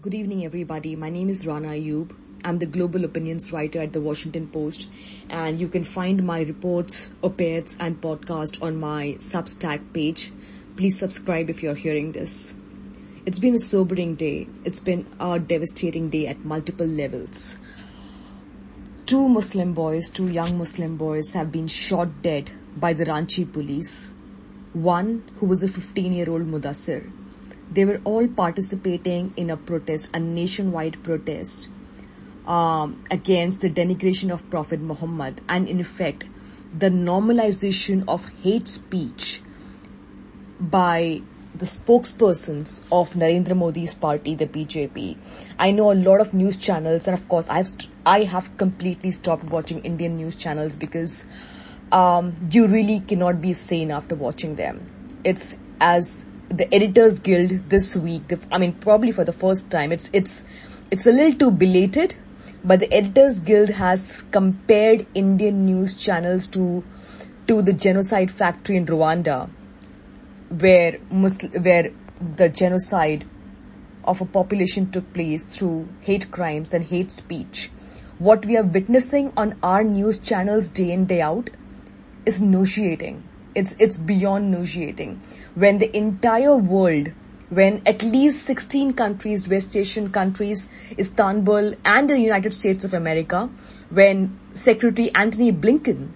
Good evening, everybody. My name is Rana Ayyub. I'm the global opinions writer at the Washington Post, and you can find my reports, op-eds, and podcast on my Substack page. Please subscribe if you're hearing this. It's been a sobering day. It's been a devastating day at multiple levels. Two Muslim boys, two young Muslim boys, have been shot dead by the Ranchi police. One who was a 15 year old Mudassir they were all participating in a protest, a nationwide protest um, against the denigration of Prophet Muhammad and, in effect, the normalization of hate speech by the spokespersons of Narendra Modi's party, the BJP. I know a lot of news channels, and of course, I've st- I have completely stopped watching Indian news channels because um, you really cannot be sane after watching them. It's as the Editors Guild this week. I mean, probably for the first time. It's it's it's a little too belated, but the Editors Guild has compared Indian news channels to to the genocide factory in Rwanda, where Muslim, where the genocide of a population took place through hate crimes and hate speech. What we are witnessing on our news channels day in day out is nauseating it's, it's beyond nauseating. When the entire world, when at least 16 countries, West Asian countries, Istanbul and the United States of America, when Secretary Antony Blinken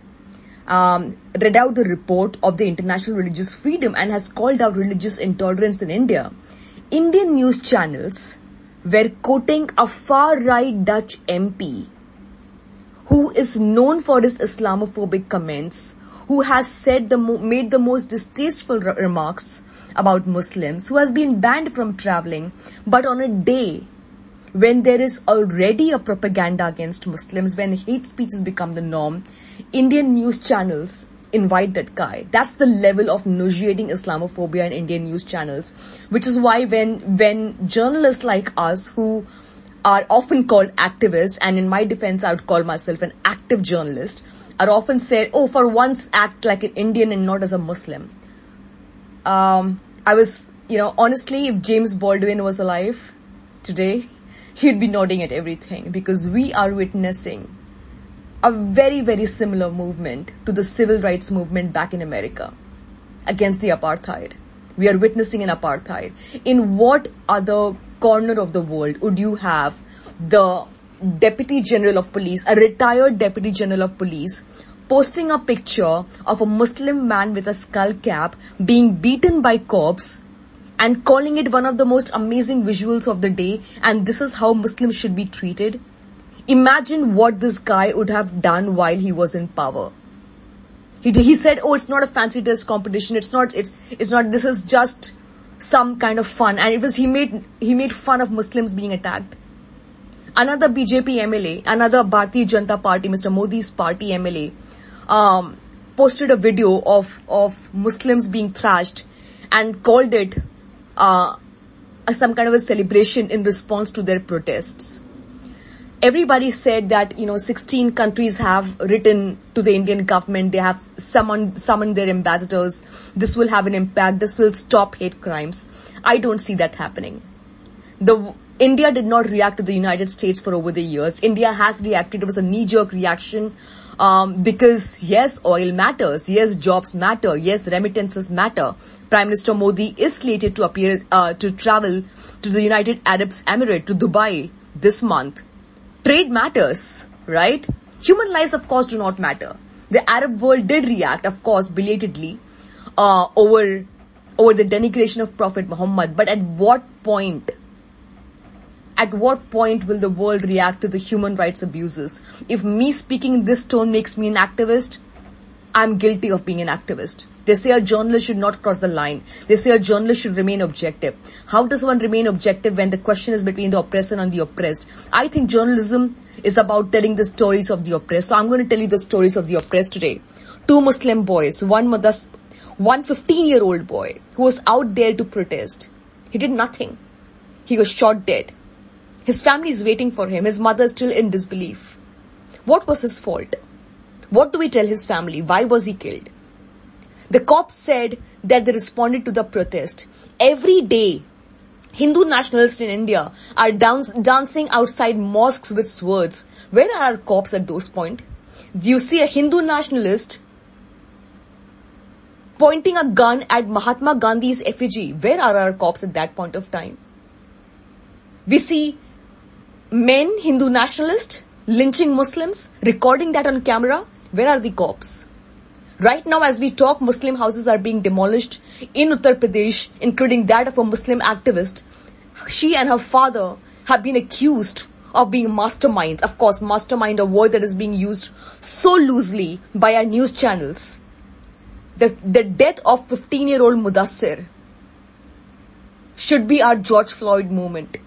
um, read out the report of the International Religious Freedom and has called out religious intolerance in India, Indian news channels were quoting a far right Dutch MP who is known for his Islamophobic comments, who has said the made the most distasteful remarks about Muslims, who has been banned from traveling, but on a day when there is already a propaganda against Muslims, when hate speech has become the norm, Indian news channels invite that guy. That's the level of nauseating Islamophobia in Indian news channels, which is why when, when journalists like us who are often called activists, and in my defense, I would call myself an active journalist, are often said, oh, for once act like an Indian and not as a Muslim. Um, I was, you know, honestly, if James Baldwin was alive today, he'd be nodding at everything because we are witnessing a very, very similar movement to the civil rights movement back in America against the apartheid. We are witnessing an apartheid. In what other corner of the world would you have the Deputy General of Police, a retired Deputy General of Police, posting a picture of a Muslim man with a skull cap being beaten by cops and calling it one of the most amazing visuals of the day and this is how Muslims should be treated. Imagine what this guy would have done while he was in power. He, he said, oh, it's not a fancy dress competition. It's not, it's, it's not, this is just some kind of fun. And it was, he made, he made fun of Muslims being attacked another BJP MLA, another Bharatiya Janata Party, Mr. Modi's party MLA, um, posted a video of, of Muslims being thrashed and called it uh, some kind of a celebration in response to their protests. Everybody said that, you know, 16 countries have written to the Indian government. They have summoned, summoned their ambassadors. This will have an impact. This will stop hate crimes. I don't see that happening. The India did not react to the United States for over the years. India has reacted. It was a knee-jerk reaction um, because yes, oil matters. Yes, jobs matter. Yes, remittances matter. Prime Minister Modi is slated to appear uh, to travel to the United Arab Emirates to Dubai this month. Trade matters, right? Human lives, of course, do not matter. The Arab world did react, of course, belatedly uh, over over the denigration of Prophet Muhammad. But at what point? At what point will the world react to the human rights abuses? If me speaking in this tone makes me an activist, I'm guilty of being an activist. They say a journalist should not cross the line. They say a journalist should remain objective. How does one remain objective when the question is between the oppressor and the oppressed? I think journalism is about telling the stories of the oppressed. So I'm going to tell you the stories of the oppressed today. Two Muslim boys, one mothers, one 15 year old boy who was out there to protest. He did nothing. He was shot dead. His family is waiting for him. His mother is still in disbelief. What was his fault? What do we tell his family? Why was he killed? The cops said that they responded to the protest. Every day, Hindu nationalists in India are dancing outside mosques with swords. Where are our cops at those points? Do you see a Hindu nationalist pointing a gun at Mahatma Gandhi's effigy? Where are our cops at that point of time? We see men, Hindu nationalists, lynching Muslims, recording that on camera. Where are the cops? Right now, as we talk, Muslim houses are being demolished in Uttar Pradesh, including that of a Muslim activist. She and her father have been accused of being masterminds. Of course, mastermind, a word that is being used so loosely by our news channels. The, the death of 15 year old Mudassir should be our George Floyd moment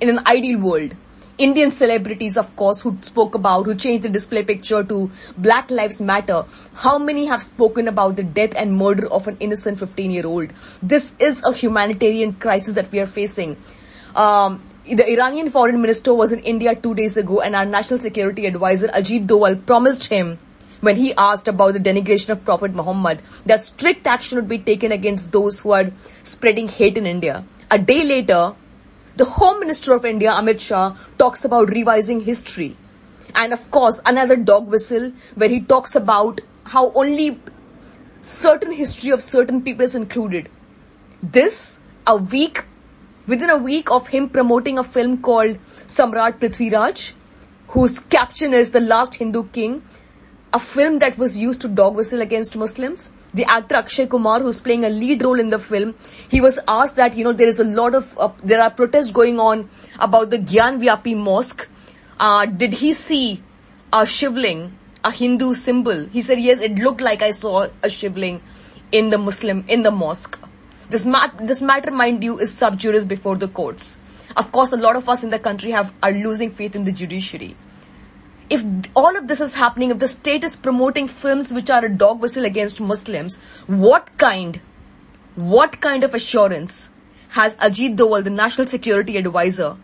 in an ideal world. Indian celebrities, of course, who spoke about, who changed the display picture to Black Lives Matter. How many have spoken about the death and murder of an innocent 15 year old? This is a humanitarian crisis that we are facing. Um, the Iranian foreign minister was in India two days ago and our national security advisor Ajit Doval promised him when he asked about the denigration of Prophet Muhammad that strict action would be taken against those who are spreading hate in India. A day later, the Home Minister of India, Amit Shah, talks about revising history. And of course, another dog whistle where he talks about how only certain history of certain people is included. This, a week, within a week of him promoting a film called Samrat Prithviraj, whose caption is The Last Hindu King, a film that was used to dog whistle against Muslims. The actor Akshay Kumar, who's playing a lead role in the film, he was asked that, you know, there is a lot of, uh, there are protests going on about the Gyanvapi mosque. Uh, did he see a shivling, a Hindu symbol? He said, yes, it looked like I saw a shivling in the Muslim, in the mosque. This, this matter, mind you, is sub judice before the courts. Of course, a lot of us in the country have, are losing faith in the judiciary if all of this is happening, if the state is promoting films which are a dog whistle against Muslims, what kind, what kind of assurance has Ajit Doval, the national security advisor,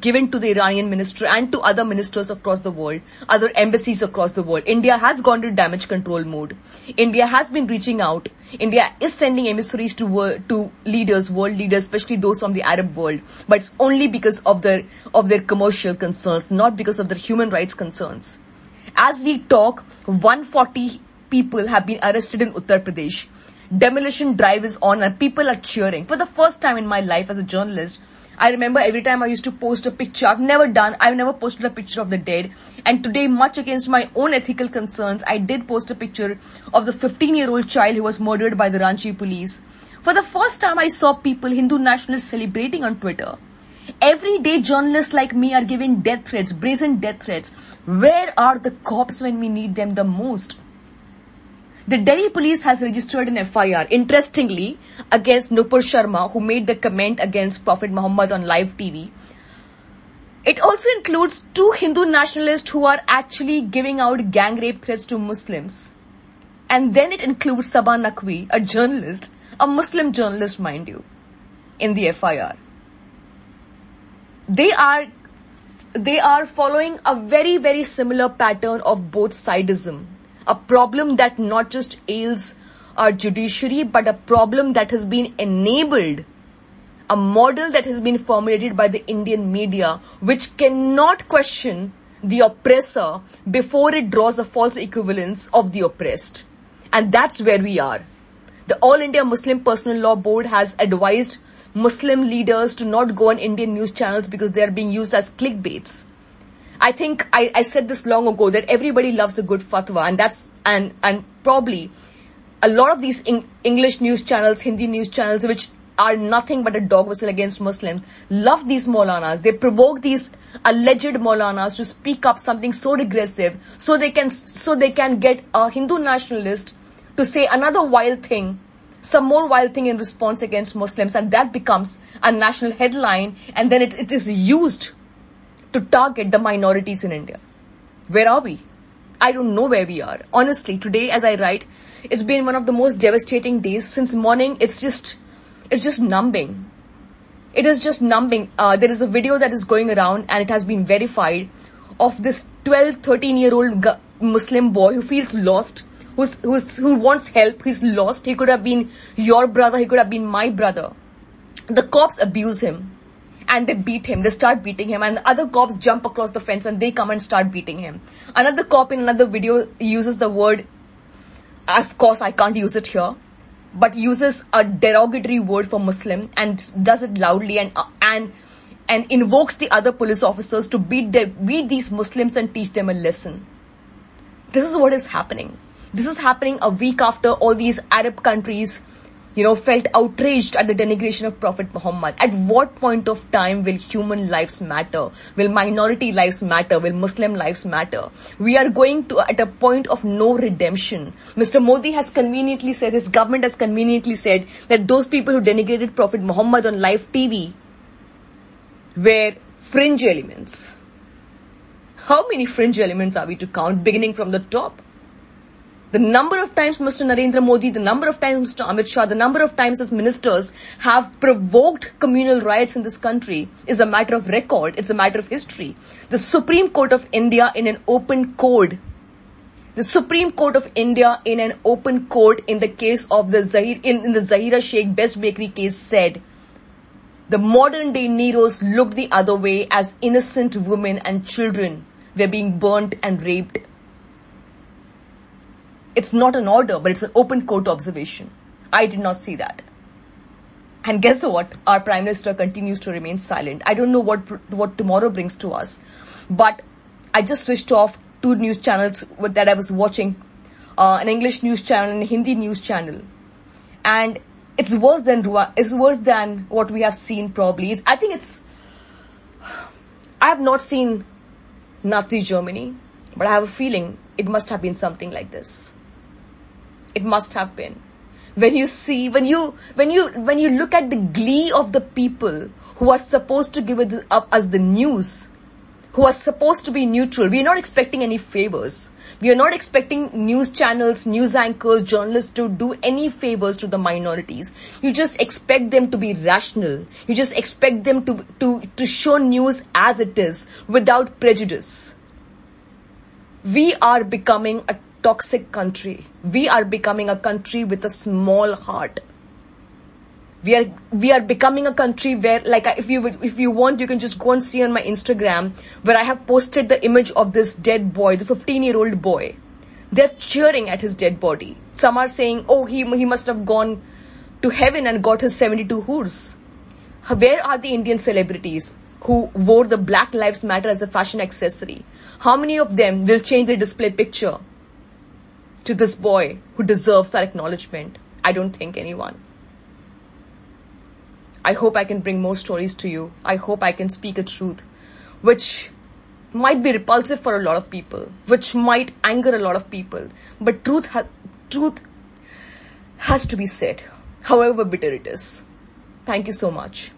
given to the Iranian minister and to other ministers across the world, other embassies across the world. India has gone to damage control mode. India has been reaching out. India is sending emissaries to to leaders, world leaders, especially those from the Arab world. But it's only because of their of their commercial concerns, not because of their human rights concerns. As we talk, 140 people have been arrested in Uttar Pradesh. Demolition drive is on and people are cheering. For the first time in my life as a journalist, I remember every time I used to post a picture. I've never done, I've never posted a picture of the dead. And today, much against my own ethical concerns, I did post a picture of the 15 year old child who was murdered by the Ranchi police. For the first time, I saw people, Hindu nationalists, celebrating on Twitter. Everyday journalists like me are given death threats, brazen death threats. Where are the cops when we need them the most? The Delhi police has registered an FIR, interestingly, against Nupur Sharma, who made the comment against Prophet Muhammad on live TV. It also includes two Hindu nationalists who are actually giving out gang rape threats to Muslims. And then it includes Saba Naqvi, a journalist, a Muslim journalist, mind you, in the FIR. They are they are following a very, very similar pattern of both sidism a problem that not just ails our judiciary, but a problem that has been enabled, a model that has been formulated by the Indian media, which cannot question the oppressor before it draws a false equivalence of the oppressed. And that's where we are. The All India Muslim Personal Law Board has advised Muslim leaders to not go on Indian news channels because they are being used as clickbaits. I think I, I said this long ago that everybody loves a good fatwa, and that's and and probably a lot of these English news channels, Hindi news channels, which are nothing but a dog whistle against Muslims, love these Maulanas. They provoke these alleged Maulanas to speak up something so regressive, so they can so they can get a Hindu nationalist to say another wild thing some more wild thing in response against Muslims and that becomes a national headline and then it, it is used to target the minorities in India. Where are we? I don't know where we are. Honestly, today as I write, it's been one of the most devastating days since morning. It's just, it's just numbing. It is just numbing. Uh, there is a video that is going around and it has been verified of this 12, 13 year old Muslim boy who feels lost, who's, who's, who wants help. He's lost. He could have been your brother. He could have been my brother. the cops abuse him and they beat him. They start beating him, and other cops jump across the fence and they come and start beating him. Another cop in another video uses the word, of course, I can't use it here, but uses a derogatory word for Muslim and does it loudly and and and invokes the other police officers to beat beat these Muslims and teach them a lesson. This is what is happening. This is happening a week after all these Arab countries you know, felt outraged at the denigration of Prophet Muhammad. At what point of time will human lives matter? Will minority lives matter? Will Muslim lives matter? We are going to at a point of no redemption. Mr. Modi has conveniently said, his government has conveniently said that those people who denigrated Prophet Muhammad on live TV were fringe elements. How many fringe elements are we to count beginning from the top? The number of times Mr. Narendra Modi, the number of times Mr. Amit Shah, the number of times his ministers have provoked communal riots in this country is a matter of record. It's a matter of history. The Supreme Court of India in an open code the Supreme Court of India in an open court in the case of the Zahir, in, in the Zahira Sheikh Best Bakery case said the modern day Neros look the other way as innocent women and children were being burnt and raped it's not an order, but it's an open court observation. I did not see that. And guess what? Our Prime Minister continues to remain silent. I don't know what, what tomorrow brings to us. But I just switched off two news channels that I was watching. Uh, an English news channel and a Hindi news channel. And it's worse than it's worse than what we have seen probably. It's, I think it's I have not seen Nazi Germany, but I have a feeling it must have been something like this. It must have been. When you see, when you, when you, when you look at the glee of the people who are supposed to give as the news, who are supposed to be neutral, we are not expecting any favors. We are not expecting news channels, news anchors, journalists to do any favors to the minorities. You just expect them to be rational. You just expect them to, to, to show news as it is without prejudice. We are becoming a toxic country. We are becoming a country with a small heart. We are we are becoming a country where, like, if you if you want, you can just go and see on my Instagram where I have posted the image of this dead boy, the 15 year old boy. They're cheering at his dead body. Some are saying, "Oh, he he must have gone to heaven and got his 72 hoors." Where are the Indian celebrities who wore the Black Lives Matter as a fashion accessory? How many of them will change their display picture to this boy who deserves our acknowledgement? I don't think anyone. I hope I can bring more stories to you. I hope I can speak a truth which might be repulsive for a lot of people, which might anger a lot of people. But truth, ha- truth has to be said, however bitter it is. Thank you so much.